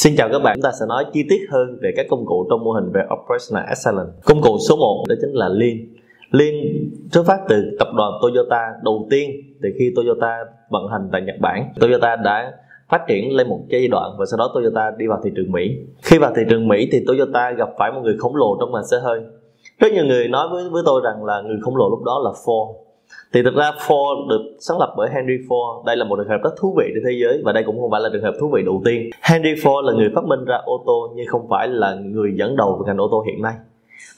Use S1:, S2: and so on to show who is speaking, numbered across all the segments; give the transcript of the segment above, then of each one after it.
S1: Xin chào các bạn, chúng ta sẽ nói chi tiết hơn về các công cụ trong mô hình về Operational Excellence. Công cụ số 1 đó chính là Lean. Lean xuất phát từ tập đoàn Toyota đầu tiên từ khi Toyota vận hành tại Nhật Bản. Toyota đã phát triển lên một giai đoạn và sau đó Toyota đi vào thị trường Mỹ. Khi vào thị trường Mỹ thì Toyota gặp phải một người khổng lồ trong ngành xe hơi. Rất nhiều người nói với với tôi rằng là người khổng lồ lúc đó là Ford thì thực ra Ford được sáng lập bởi Henry Ford đây là một trường hợp rất thú vị trên thế giới và đây cũng không phải là trường hợp thú vị đầu tiên. Henry Ford là người phát minh ra ô tô nhưng không phải là người dẫn đầu về ngành ô tô hiện nay.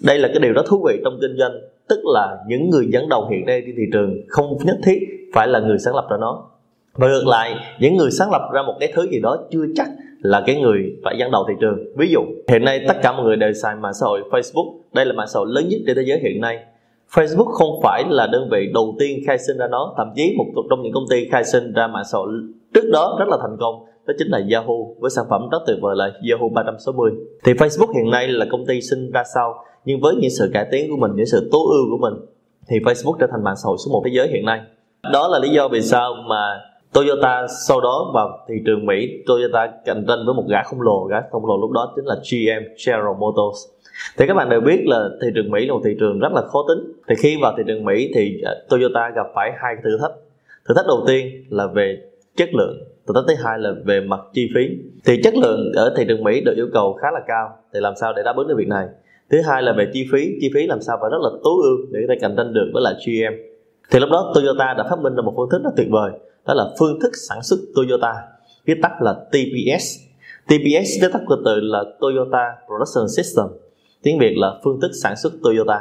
S1: Đây là cái điều rất thú vị trong kinh doanh, tức là những người dẫn đầu hiện nay trên thị trường không nhất thiết phải là người sáng lập ra nó. Và ngược lại, những người sáng lập ra một cái thứ gì đó chưa chắc là cái người phải dẫn đầu thị trường. Ví dụ, hiện nay tất cả mọi người đều xài mạng xã hội Facebook, đây là mạng xã hội lớn nhất trên thế giới hiện nay. Facebook không phải là đơn vị đầu tiên khai sinh ra nó, thậm chí một trong những công ty khai sinh ra mạng xã hội trước đó rất là thành công, đó chính là Yahoo. Với sản phẩm rất tuyệt vời là Yahoo 360 thì Facebook hiện nay là công ty sinh ra sau, nhưng với những sự cải tiến của mình, những sự tối ưu của mình, thì Facebook trở thành mạng xã hội số 1 thế giới hiện nay. Đó là lý do vì sao mà Toyota sau đó vào thị trường Mỹ, Toyota cạnh tranh với một gã khổng lồ, gã khổng lồ lúc đó chính là GM General Motors thì các bạn đều biết là thị trường Mỹ là một thị trường rất là khó tính. Thì khi vào thị trường Mỹ thì à, Toyota gặp phải hai thử thách. Thử thách đầu tiên là về chất lượng thử thách thứ hai là về mặt chi phí. Thì chất lượng ở thị trường Mỹ được yêu cầu khá là cao thì làm sao để đáp ứng được việc này? Thứ hai là về chi phí chi phí làm sao phải rất là tối ưu để có thể cạnh tranh được với lại GM thì lúc đó Toyota đã phát minh ra một phương thức rất tuyệt vời đó là phương thức sản xuất Toyota viết tắt là TPS TPS viết tắt của từ là Toyota Production System tiếng Việt là phương thức sản xuất Toyota.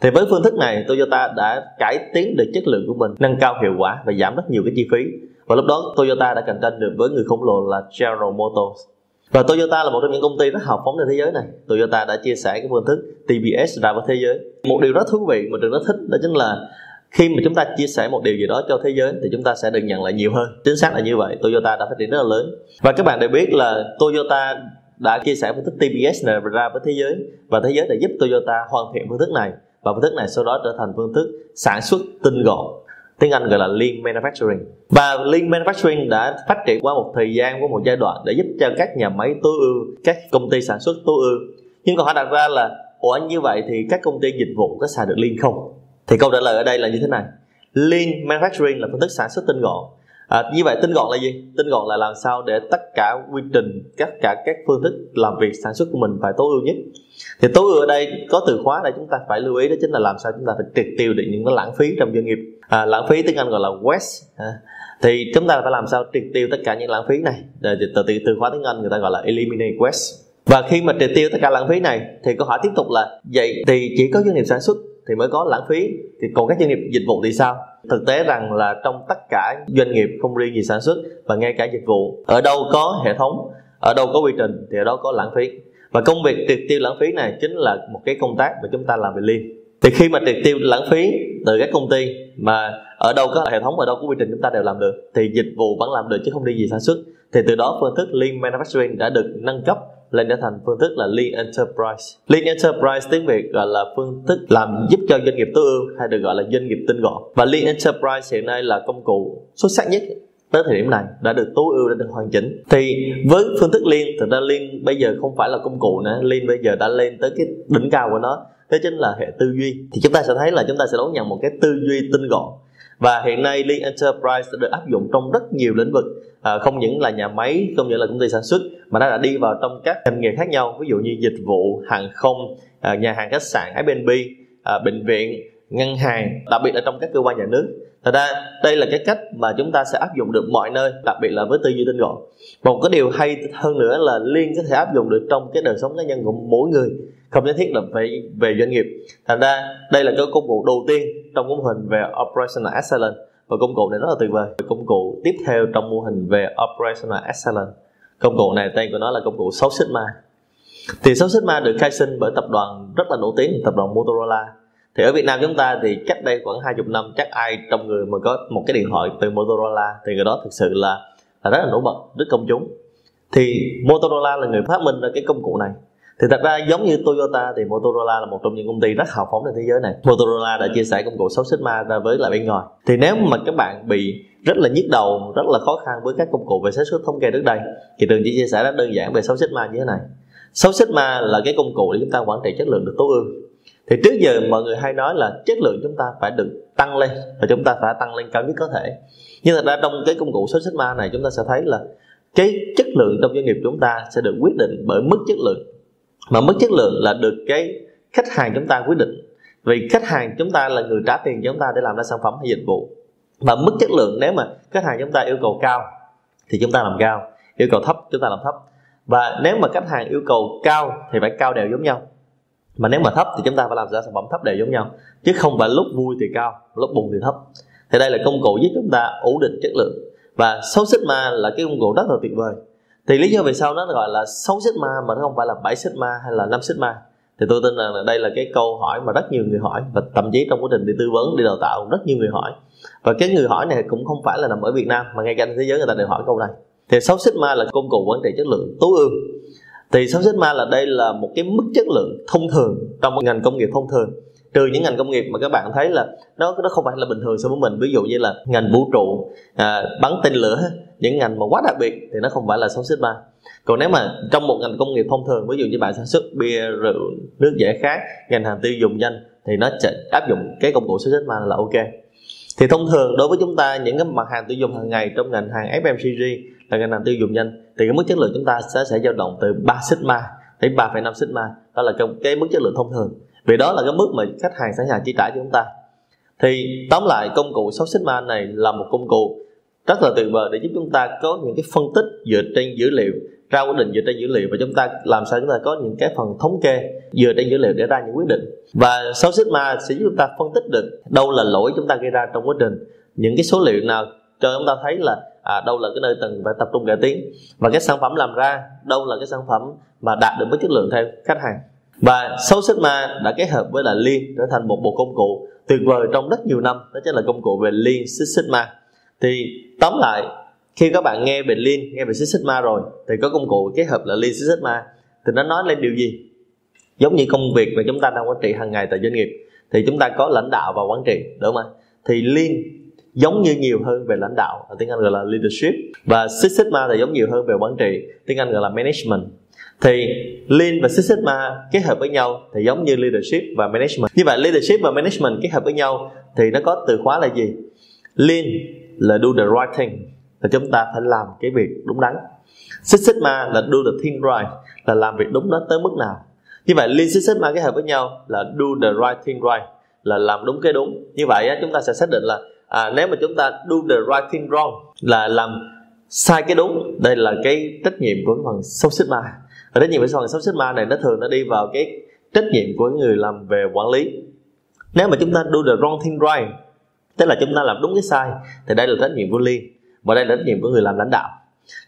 S1: Thì với phương thức này, Toyota đã cải tiến được chất lượng của mình, nâng cao hiệu quả và giảm rất nhiều cái chi phí. Và lúc đó, Toyota đã cạnh tranh được với người khổng lồ là General Motors. Và Toyota là một trong những công ty rất hào phóng trên thế giới này. Toyota đã chia sẻ cái phương thức TBS ra với thế giới. Một điều rất thú vị mà trường rất thích, đó chính là khi mà chúng ta chia sẻ một điều gì đó cho thế giới thì chúng ta sẽ được nhận lại nhiều hơn. Chính xác là như vậy, Toyota đã phát triển rất là lớn. Và các bạn đều biết là Toyota đã chia sẻ phương thức TPS này ra với thế giới. Và thế giới đã giúp Toyota hoàn thiện phương thức này. Và phương thức này sau đó trở thành phương thức sản xuất tinh gọn. Tiếng Anh gọi là Lean Manufacturing. Và Lean Manufacturing đã phát triển qua một thời gian, qua một giai đoạn để giúp cho các nhà máy tối ưu, các công ty sản xuất tối ưu. Nhưng câu hỏi đặt ra là, ủa như vậy thì các công ty dịch vụ có xài được Lean không? Thì câu trả lời ở đây là như thế này. Lean Manufacturing là phương thức sản xuất tinh gọn à, như vậy tinh gọn là gì? Tinh gọn là làm sao để tất cả quy trình tất cả các phương thức làm việc sản xuất của mình phải tối ưu nhất. Thì tối ưu ở đây có từ khóa để chúng ta phải lưu ý đó chính là làm sao chúng ta phải triệt tiêu được những cái lãng phí trong doanh nghiệp. À, lãng phí tiếng anh gọi là waste. À, thì chúng ta phải làm sao triệt tiêu tất cả những lãng phí này? Từ từ từ khóa tiếng anh người ta gọi là eliminate waste. Và khi mà triệt tiêu tất cả lãng phí này thì câu hỏi tiếp tục là vậy thì chỉ có doanh nghiệp sản xuất thì mới có lãng phí. Thì còn các doanh nghiệp dịch vụ thì sao? Thực tế rằng là trong tất cả doanh nghiệp không riêng gì sản xuất và ngay cả dịch vụ, ở đâu có hệ thống, ở đâu có quy trình thì ở đó có lãng phí. Và công việc triệt tiêu lãng phí này chính là một cái công tác mà chúng ta làm về liên thì khi mà triệt tiêu lãng phí từ các công ty mà ở đâu có hệ thống, ở đâu có quy trình chúng ta đều làm được, thì dịch vụ vẫn làm được chứ không đi gì sản xuất. Thì từ đó phương thức lean manufacturing đã được nâng cấp lên trở thành phương thức là Lean Enterprise. Lean Enterprise tiếng Việt gọi là phương thức làm giúp cho doanh nghiệp tối ưu hay được gọi là doanh nghiệp tinh gọn. Và Lean Enterprise hiện nay là công cụ xuất sắc nhất tới thời điểm này, đã được tối ưu, đã được hoàn chỉnh thì với phương thức Lean, thực ra Lean bây giờ không phải là công cụ nữa Lean bây giờ đã lên tới cái đỉnh cao của nó, đó chính là hệ tư duy thì chúng ta sẽ thấy là chúng ta sẽ đón nhận một cái tư duy tinh gọn và hiện nay Lean Enterprise đã được áp dụng trong rất nhiều lĩnh vực. À, không những là nhà máy không những là công ty sản xuất mà nó đã đi vào trong các ngành nghề khác nhau. Ví dụ như dịch vụ hàng không à, nhà hàng khách sạn Airbnb à, bệnh viện ngân hàng đặc biệt là trong các cơ quan nhà nước. Thật ra đây là cái cách mà chúng ta sẽ áp dụng được mọi nơi đặc biệt là với tư duy tinh gọn. Một cái điều hay hơn nữa là liên có thể áp dụng được trong cái đời sống cá nhân của mỗi người không nhất thiết là phải về doanh nghiệp. Thành ra đây là cái công cụ đầu tiên trong mô hình về operational excellence và công cụ này rất là tuyệt vời. Công cụ tiếp theo trong mô hình về operational excellence. Công cụ này tên của nó là công cụ 6 sigma. Thì 6 sigma được khai sinh bởi tập đoàn rất là nổi tiếng tập đoàn Motorola. Thì ở Việt Nam chúng ta thì cách đây khoảng 20 năm chắc ai trong người mà có một cái điện thoại từ Motorola thì người đó thực sự là, là rất là nổi bật rất công chúng. Thì Motorola là người phát minh ra cái công cụ này thì thật ra giống như Toyota thì Motorola là một trong những công ty rất hào phóng trên thế giới này. Motorola đã chia sẻ công cụ 6 Sigma ra với lại bên ngoài. Thì nếu mà các bạn bị rất là nhức đầu, rất là khó khăn với các công cụ về xác suất thống kê trước đây, thì trường chỉ chia sẻ rất đơn giản về 6 sigma như thế này. 6 sigma là cái công cụ để chúng ta quản trị chất lượng được tối ưu. Thì trước giờ mọi người hay nói là chất lượng chúng ta phải được tăng lên và chúng ta phải tăng lên cao nhất có thể. Nhưng thật ra trong cái công cụ 6 sigma này chúng ta sẽ thấy là cái chất lượng trong doanh nghiệp chúng ta sẽ được quyết định bởi mức chất lượng mà mức chất lượng là được cái khách hàng chúng ta quyết định. Vì khách hàng chúng ta là người trả tiền cho chúng ta để làm ra sản phẩm hay dịch vụ. Và mức chất lượng nếu mà khách hàng chúng ta yêu cầu cao, thì chúng ta làm cao. Yêu cầu thấp, chúng ta làm thấp. Và nếu mà khách hàng yêu cầu cao, thì phải cao đều giống nhau. Mà nếu mà thấp, thì chúng ta phải làm ra sản phẩm thấp đều giống nhau. Chứ không phải lúc vui thì cao, lúc buồn thì thấp. Thì đây là công cụ giúp chúng ta ổn định chất lượng. Và 6 sigma là cái công cụ rất là tuyệt vời thì lý do vì sao nó gọi là 6 sigma mà nó không phải là 7 sigma hay là 5 sigma thì tôi tin rằng là đây là cái câu hỏi mà rất nhiều người hỏi và thậm chí trong quá trình đi tư vấn đi đào tạo rất nhiều người hỏi. Và cái người hỏi này cũng không phải là nằm ở Việt Nam mà ngay cả thế giới người ta đều hỏi câu này. Thì 6 sigma là công cụ quản trị chất lượng tối ưu. Thì 6 sigma là đây là một cái mức chất lượng thông thường trong ngành công nghiệp thông thường. Trừ những ngành công nghiệp mà các bạn thấy là nó nó không phải là bình thường so với mình. Ví dụ như là ngành vũ trụ à, bắn tên lửa những ngành mà quá đặc biệt thì nó không phải là 6 sigma còn nếu mà trong một ngành công nghiệp thông thường ví dụ như bạn sản xuất bia rượu nước giải khát ngành hàng tiêu dùng nhanh thì nó sẽ áp dụng cái công cụ 6 sigma là ok. Thì thông thường đối với chúng ta những cái mặt hàng tiêu dùng hàng ngày trong ngành hàng FMCG là ngành hàng tiêu dùng nhanh thì cái mức chất lượng chúng ta sẽ sẽ dao động từ 3 sigma đến 3,5 sigma đó là cái mức chất lượng thông thường. Vì đó là cái mức mà khách hàng sẵn sàng chi trả cho chúng ta. Thì tóm lại công cụ 6 sigma này là một công cụ rất là tuyệt vời để giúp chúng ta có những cái phân tích dựa trên dữ liệu ra quyết định dựa trên dữ liệu và chúng ta làm sao chúng ta có những cái phần thống kê dựa trên dữ liệu để ra những quyết định. Và 6 sigma sẽ giúp chúng ta phân tích được đâu là lỗi chúng ta gây ra trong quá trình. Những cái số liệu nào cho chúng ta thấy là à, đâu là cái nơi cần phải tập trung cải tiến và cái sản phẩm làm ra đâu là cái sản phẩm mà đạt được với chất lượng theo khách hàng. Và 6 Sigma đã kết hợp với là Lean trở thành một bộ công cụ tuyệt vời trong rất nhiều năm đó chính là công cụ về Lean Six Sigma thì tóm lại, khi các bạn nghe về Lean nghe về Six Sigma rồi, thì có công cụ kết hợp là Lean Six Sigma. Thì nó nói lên điều gì? Giống như công việc mà chúng ta đang quản trị hàng ngày tại doanh nghiệp, thì chúng ta có lãnh đạo và quản trị, đúng không ạ? Thì Lean giống như nhiều hơn về lãnh đạo tiếng Anh gọi là leadership. Và Six Sigma thì giống nhiều hơn về quản trị, tiếng Anh gọi là management. Thì Lean và Six Sigma kết hợp với nhau thì giống như leadership và management. Như vậy, leadership và management kết hợp với nhau thì nó có từ khóa là gì? Lean là do the right thing. Là chúng ta phải làm cái việc đúng đắn. Six Sigma là do the thing right là làm việc đúng đó tới mức nào. Như vậy Lean Six Sigma kết hợp với nhau là do the right thing right là làm đúng cái đúng. Như vậy á, chúng ta sẽ xác định là à, nếu mà chúng ta do the right thing wrong là làm sai cái đúng đây là cái trách nhiệm của phần sâu sigma. Và trách nhiệm của phần sâu sigma này nó thường nó đi vào cái trách nhiệm của người làm về quản lý. Nếu mà chúng ta do the wrong thing right tức là chúng ta làm đúng cái sai, thì đây là trách nhiệm của liên, và đây là trách nhiệm của người làm lãnh đạo.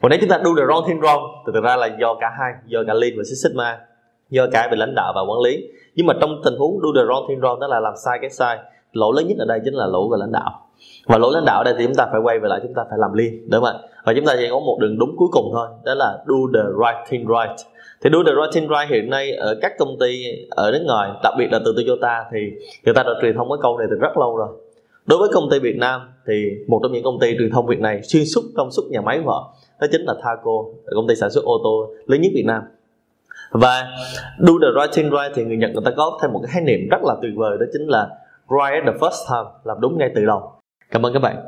S1: Còn nếu chúng ta do the wrong thing wrong, thì thực ra là do cả hai, do cả liên và six sigma, do cả về lãnh đạo và quản lý. Nhưng mà trong tình huống do the wrong thing wrong đó là làm sai cái sai, lỗi lớn nhất ở đây chính là lỗi về lãnh đạo. Và lỗi lãnh đạo ở đây thì chúng ta phải quay về lại, chúng ta phải làm liên, đúng không ạ? Và chúng ta chỉ có một đường đúng cuối cùng thôi, đó là do the right thing right. Thì do the right thing right hiện nay ở các công ty ở nước ngoài, đặc biệt là từ Toyota, thì người ta đã truyền thông cái câu này từ rất lâu rồi đối với công ty Việt Nam thì một trong những công ty truyền thông Việt này xuyên suốt trong suốt nhà máy của họ, đó chính là Thaco công ty sản xuất ô tô lớn nhất Việt Nam. Và do the right thing right thì người Nhật người ta có thêm một cái khái niệm rất là tuyệt vời, đó chính là right at the first time, làm đúng ngay từ đầu. Cảm ơn các bạn.